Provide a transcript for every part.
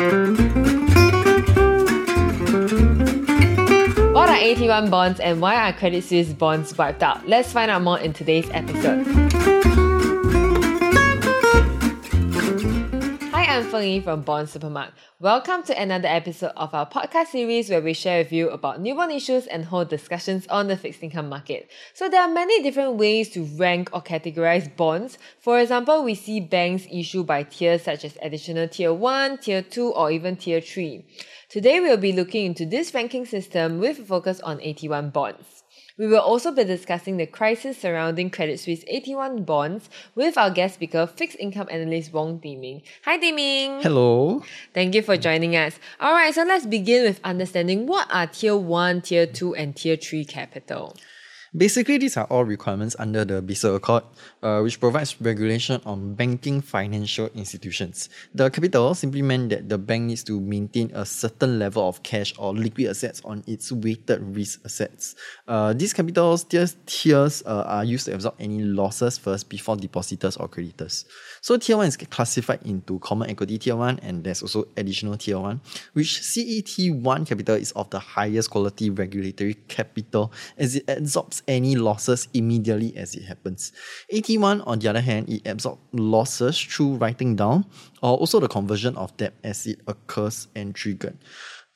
What are AT1 bonds and why are Credit Suisse bonds wiped out? Let's find out more in today's episode. Feng from Bond Supermart. Welcome to another episode of our podcast series where we share with you about new bond issues and hold discussions on the fixed income market. So there are many different ways to rank or categorize bonds. For example, we see banks issue by tiers such as additional tier 1, tier 2, or even tier 3. Today we'll be looking into this ranking system with a focus on AT1 bonds. We will also be discussing the crisis surrounding Credit Suisse AT1 bonds with our guest speaker, fixed income analyst Wong Di Ming. Hi Di Ming. Hello. Thank you for joining us. All right, so let's begin with understanding what are tier 1, tier 2 and tier 3 capital. Basically, these are all requirements under the Basel Accord, uh, which provides regulation on banking financial institutions. The capital simply meant that the bank needs to maintain a certain level of cash or liquid assets on its weighted risk assets. Uh, these capital tiers, tiers uh, are used to absorb any losses first before depositors or creditors. So tier 1 is classified into common equity tier 1 and there's also additional tier 1, which CET1 capital is of the highest quality regulatory capital as it absorbs any losses immediately as it happens. AT1, on the other hand, it absorbs losses through writing down or also the conversion of debt as it occurs and triggered.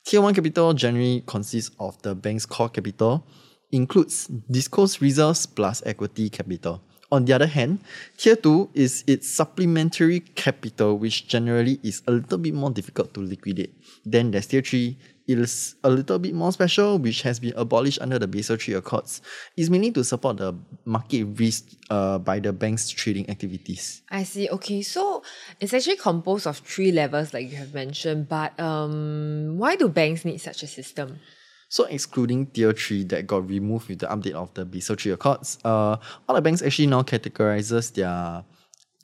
Tier 1 capital generally consists of the bank's core capital, includes disclosed reserves plus equity capital. On the other hand, tier 2 is its supplementary capital, which generally is a little bit more difficult to liquidate. Then there's tier 3, it is a little bit more special, which has been abolished under the Basel III Accords. It's mainly to support the market risk uh, by the bank's trading activities. I see. Okay, so it's actually composed of three levels, like you have mentioned. But um, why do banks need such a system? So excluding tier 3 that got removed with the update of the Basel 3 Accords, uh, all the banks actually now categorizes their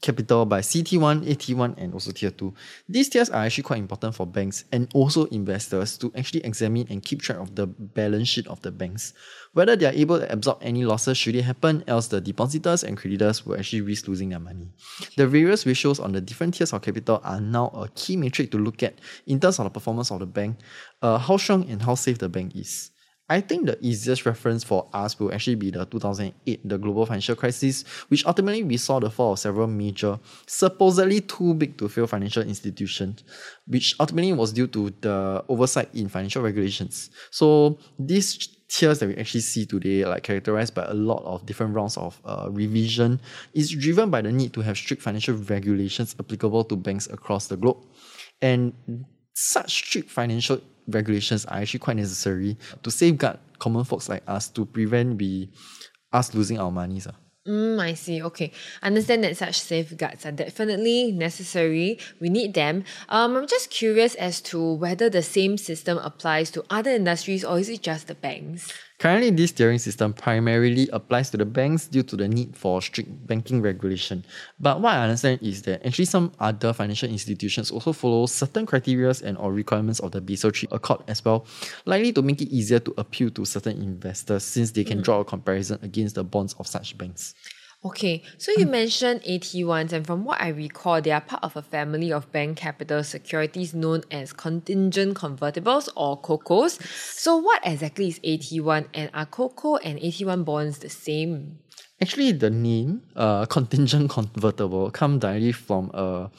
capital by CT1, AT1, and also Tier 2. These tiers are actually quite important for banks and also investors to actually examine and keep track of the balance sheet of the banks. Whether they are able to absorb any losses should it happen, else the depositors and creditors will actually risk losing their money. The various ratios on the different tiers of capital are now a key metric to look at in terms of the performance of the bank, uh, how strong and how safe the bank is. I think the easiest reference for us will actually be the 2008, the global financial crisis, which ultimately we saw the fall of several major, supposedly too big to fail financial institutions, which ultimately was due to the oversight in financial regulations. So these tiers that we actually see today, like characterized by a lot of different rounds of uh, revision, is driven by the need to have strict financial regulations applicable to banks across the globe. And such strict financial regulations are actually quite necessary to safeguard common folks like us to prevent we us losing our monies. Uh. Mm, I see. Okay. Understand that such safeguards are definitely necessary. We need them. Um, I'm just curious as to whether the same system applies to other industries or is it just the banks? Currently, this tiering system primarily applies to the banks due to the need for strict banking regulation. But what I understand is that actually some other financial institutions also follow certain criteria and or requirements of the Basel III Accord as well, likely to make it easier to appeal to certain investors since they can mm. draw a comparison against the bonds of such banks. Okay, so you mentioned AT1s, and from what I recall, they are part of a family of bank capital securities known as contingent convertibles or COCOs. So, what exactly is AT1, and are COCO and AT1 bonds the same? Actually, the name uh, contingent convertible come directly from a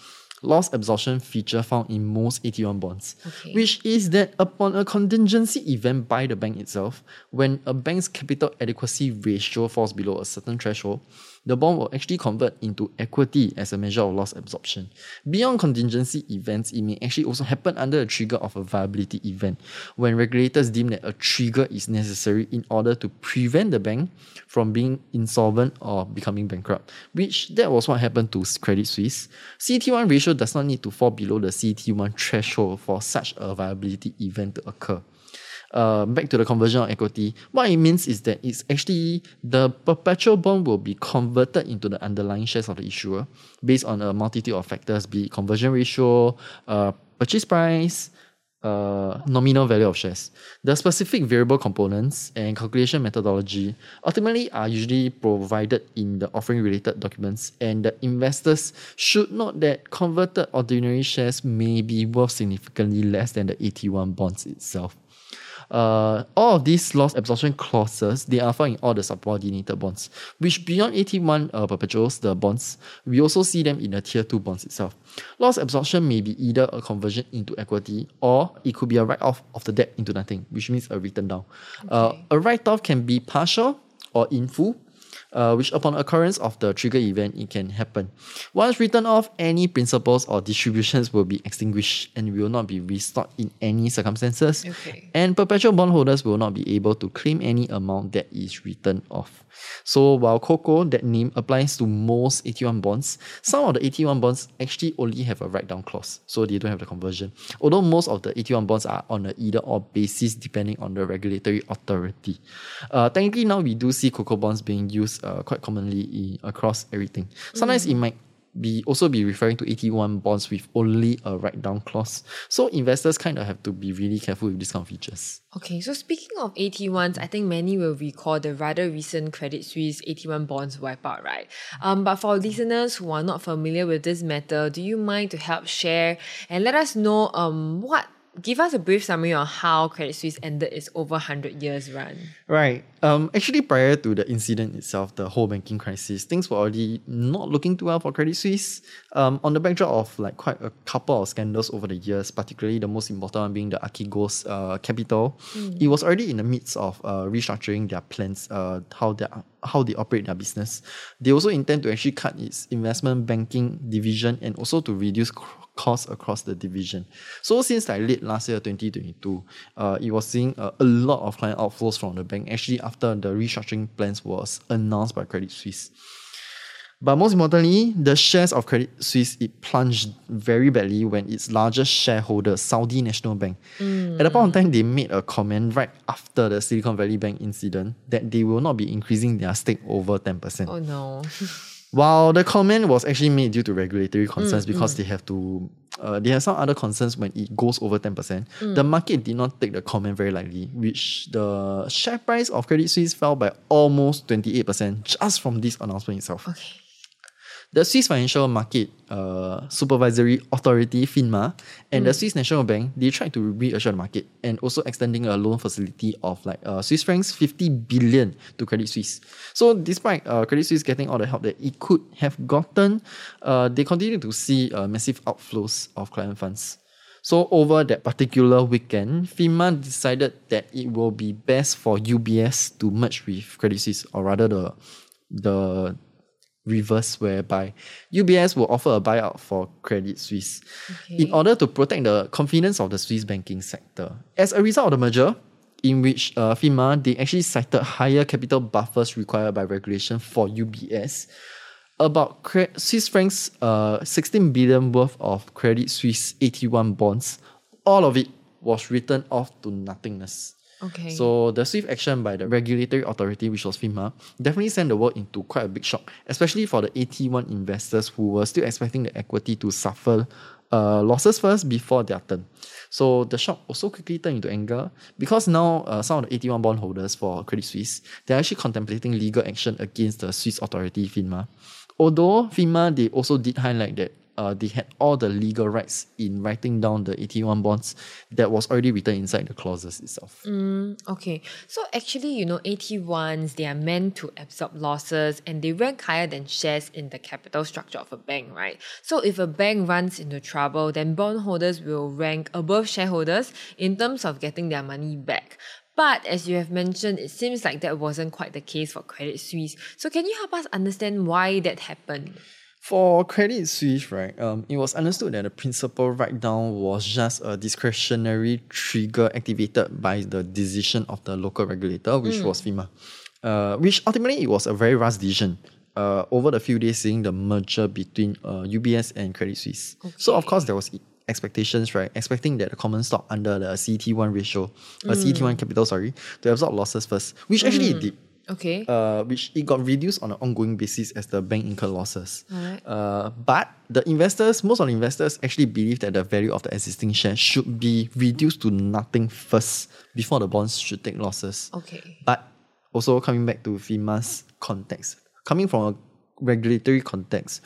loss absorption feature found in most AT1 bonds, okay. which is that upon a contingency event by the bank itself, when a bank's capital adequacy ratio falls below a certain threshold, the bond will actually convert into equity as a measure of loss absorption. Beyond contingency events, it may actually also happen under a trigger of a viability event, when regulators deem that a trigger is necessary in order to prevent the bank from being insolvent or becoming bankrupt, which that was what happened to Credit Suisse. CT1 ratio does not need to fall below the CT1 threshold for such a viability event to occur uh, back to the conversion of equity, what it means is that it's actually the perpetual bond will be converted into the underlying shares of the issuer based on a multitude of factors, be it conversion ratio, uh, purchase price, uh, nominal value of shares. The specific variable components and calculation methodology ultimately are usually provided in the offering related documents, and the investors should note that converted ordinary shares may be worth significantly less than the AT1 bonds itself. Uh, all of these loss absorption clauses they are found in all the subordinated bonds, which beyond AT1 uh, perpetuals, the bonds, we also see them in the tier 2 bonds itself. Loss absorption may be either a conversion into equity or it could be a write off of the debt into nothing, which means a written down. Uh, a write off can be partial or in full. Uh, which upon occurrence of the trigger event it can happen. Once written off, any principles or distributions will be extinguished and will not be restored in any circumstances. Okay. And perpetual bondholders will not be able to claim any amount that is written off. So while COCO, that name applies to most AT1 bonds, some of the AT1 bonds actually only have a write down clause, so they don't have the conversion. Although most of the AT1 bonds are on a either or basis depending on the regulatory authority. Uh, technically, now we do see COCO bonds being used uh, quite commonly across everything. Sometimes it might be also be referring to AT1 bonds with only a write down clause. So investors kind of have to be really careful with these kind of features. Okay, so speaking of AT1s, I think many will recall the rather recent Credit Suisse AT1 bonds wipeout, right? Um, but for listeners who are not familiar with this matter, do you mind to help share and let us know um what give us a brief summary on how Credit Suisse ended its over 100 years run? Right. Um. Actually, prior to the incident itself, the whole banking crisis, things were already not looking too well for Credit Suisse. Um. On the backdrop of like quite a couple of scandals over the years, particularly the most important one being the Archegos uh, Capital, it was already in the midst of uh, restructuring their plans. Uh, how they how they operate their business. They also intend to actually cut its investment banking division and also to reduce costs across the division. So since like late last year, 2022, uh, it was seeing a lot of client outflows from the bank actually after the restructuring plans was announced by Credit Suisse. But most importantly, the shares of Credit Suisse it plunged very badly when its largest shareholder, Saudi National Bank, hmm. at the point of time they made a comment right after the Silicon Valley Bank incident that they will not be increasing their stake over ten percent. Oh no. While the comment was actually made due to regulatory concerns mm, because mm. they have to, uh, they have some other concerns when it goes over 10%. Mm. The market did not take the comment very lightly, which the share price of Credit Suisse fell by almost 28% just from this announcement itself. Okay. The Swiss Financial Market uh, Supervisory Authority, FINMA, and the Swiss National Bank, they tried to reassure the market and also extending a loan facility of like uh, Swiss francs 50 billion to Credit Suisse. So despite uh, Credit Suisse getting all the help that it could have gotten, uh, they continue to see uh, massive outflows of client funds. So over that particular weekend, FINMA decided that it will be best for UBS to merge with Credit Suisse, or rather the the reverse whereby UBS will offer a buyout for Credit Suisse in order to protect the confidence of the Swiss banking sector. As a result of the merger, in which uh, FINMA they actually cited higher capital buffers required by regulation for UBS, about cre- Swiss francs uh, 16 billion worth of Credit Suisse AT1 bonds, all of it was written off to nothingness. Okay. So the swift action by the regulatory authority, which was FINMA, definitely sent the world into quite a big shock, especially for the AT1 investors who were still expecting the equity to suffer uh, losses first before their turn. So the shock also quickly turned into anger because now uh, some of the AT1 bondholders for Credit Suisse, they're actually contemplating legal action against the Swiss authority FINMA. Although FINMA, they also did highlight that uh, they had all the legal rights in writing down the AT1 bonds that was already written inside the clauses itself. Okay, so actually, you know, AT1s, they are meant to absorb losses and they rank higher than shares in the capital structure of a bank, right? So if a bank runs into trouble, then bondholders will rank above shareholders in terms of getting their money back. But as you have mentioned, it seems like that wasn't quite the case for Credit Suisse. So can you help us understand why that happened? For Credit Suisse, right, um, it was understood that the principal write down was just a discretionary trigger activated by the decision of the local regulator, which was FINMA. Uh, which ultimately it was a very rush decision. Uh, over the few days, seeing the merger between uh, UBS and Credit Suisse. So of course there was expectations, right? Expecting that the common stock under the CT1 ratio, uh, CET1 capital, sorry, to absorb losses first, which actually it did. Okay. uh, which it got reduced on an ongoing basis as the bank incurred losses. Uh, but the investors, most of the investors actually believe that the value of the existing shares should be reduced to nothing first before the bonds should take losses. okay. But also coming back to FINMA's context, coming from a regulatory context,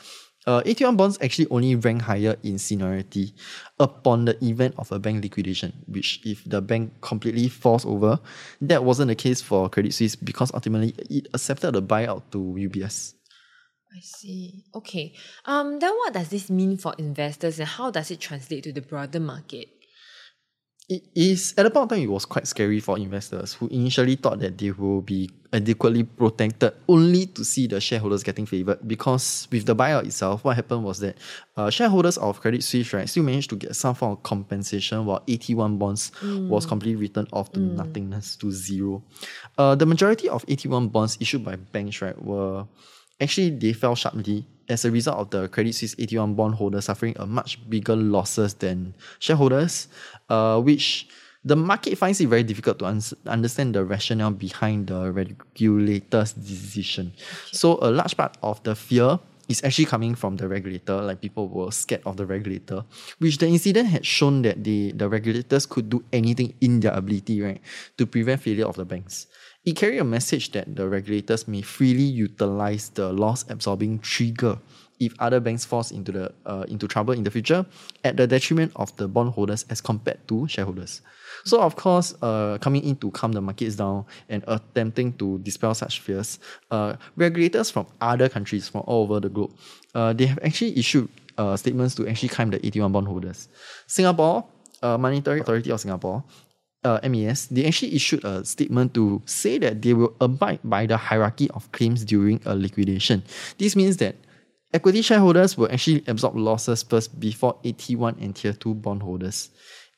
uh, AT1 bonds actually only rank higher in seniority upon the event of a bank liquidation, which if the bank completely falls over, that wasn't the case for Credit Suisse because ultimately it accepted the buyout to UBS. I see. Okay. Um. Then what does this mean for investors, and how does it translate to the broader market? It is at the point of time it was quite scary for investors who initially thought that they will be adequately protected only to see the shareholders getting favored because with the buyout itself what happened was that uh, shareholders of Credit Suisse right still managed to get some form of compensation while AT1 bonds was completely written off to nothingness to zero. Uh, the majority of AT1 bonds issued by banks right were actually they fell sharply as a result of the Credit Suisse AT1 bondholders suffering a much bigger losses than shareholders, uh, which the market finds it very difficult to uns- understand the rationale behind the regulator's decision. So a large part of the fear is actually coming from the regulator, like people were scared of the regulator, which the incident had shown that the, the regulators could do anything in their ability, right, to prevent failure of the banks. It carried a message that the regulators may freely utilize the loss absorbing trigger if other banks falls into the uh, into trouble in the future at the detriment of the bondholders as compared to shareholders. So of course, uh, coming in to calm the markets down and attempting to dispel such fears, uh, regulators from other countries from all over the globe, uh, they have actually issued uh, statements to actually calm the AT1 bondholders. Singapore, uh, Monetary Authority of Singapore, uh, MAS, they actually issued a statement to say that they will abide by the hierarchy of claims during a liquidation. This means that equity shareholders will actually absorb losses first before AT1 and Tier 2 bondholders.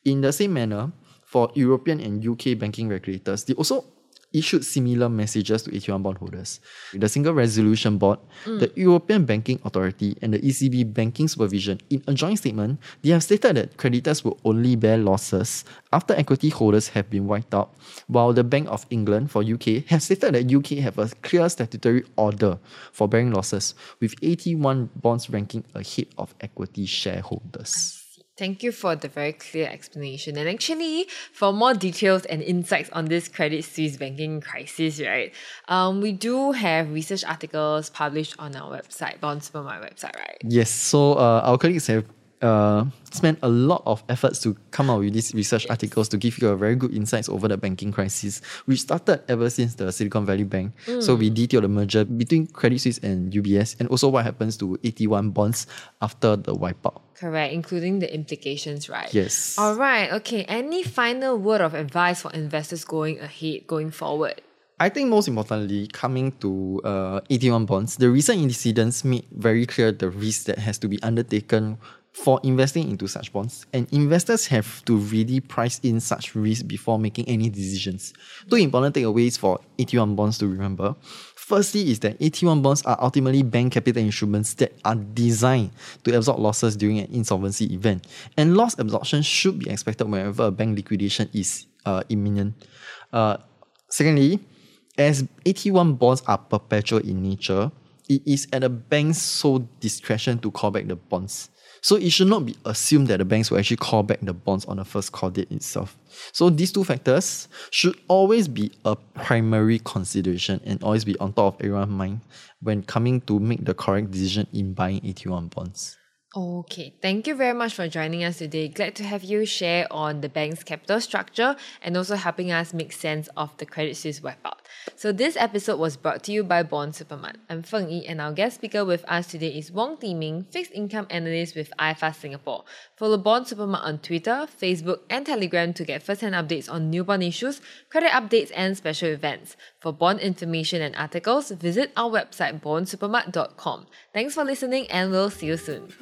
In the same manner, for European and UK banking regulators, they also issued similar messages to AT1 bondholders. The Single Resolution Board, the mm. European Banking Authority, and the ECB Banking Supervision, in a joint statement, they have stated that creditors will only bear losses after equity holders have been wiped out, while the Bank of England for UK has stated that UK have a clear statutory order for bearing losses, with AT1 bonds ranking ahead of equity shareholders. Thank you for the very clear explanation. And actually, for more details and insights on this Credit Suisse banking crisis, right, um, we do have research articles published on our website, Bond Supermart website, right? Yes, so uh, our colleagues have uh, spent a lot of efforts to come out with these research articles to give you a very good insights over the banking crisis, which started ever since the Silicon Valley Bank. So we detailed the merger between Credit Suisse and UBS, and also what happens to AT1 bonds after the wipeout. Correct, including the implications, right? Yes. All right, okay. Any final word of advice for investors going ahead, going forward? I think most importantly, coming to uh, AT1 bonds, the recent incidents made very clear the risk that has to be undertaken for investing into such bonds. And investors have to really price in such risk before making any decisions. Two important takeaways for AT1 bonds to remember. Firstly, is that AT1 bonds are ultimately bank capital instruments that are designed to absorb losses during an insolvency event. And loss absorption should be expected whenever a bank liquidation is uh, imminent. Uh, secondly, as AT1 bonds are perpetual in nature, it is at a bank's sole discretion to call back the bonds. So it should not be assumed that the banks will actually call back the bonds on the first call date itself. So these two factors should always be a primary consideration and always be on top of everyone's mind when coming to make the correct decision in buying AT1 bonds. Okay, thank you very much for joining us today. Glad to have you share on the bank's capital structure and also helping us make sense of the Credit Suisse wipeout. So this episode was brought to you by Bond Supermart. I'm Feng Yi and our guest speaker with us today is Wong Di Ming, fixed income analyst with IFA Singapore. Follow Bond Supermart on Twitter, Facebook, and Telegram to get first-hand updates on new bond issues, credit updates, and special events. For bond information and articles, visit our website bondsupermart.com. Thanks for listening and we'll see you soon.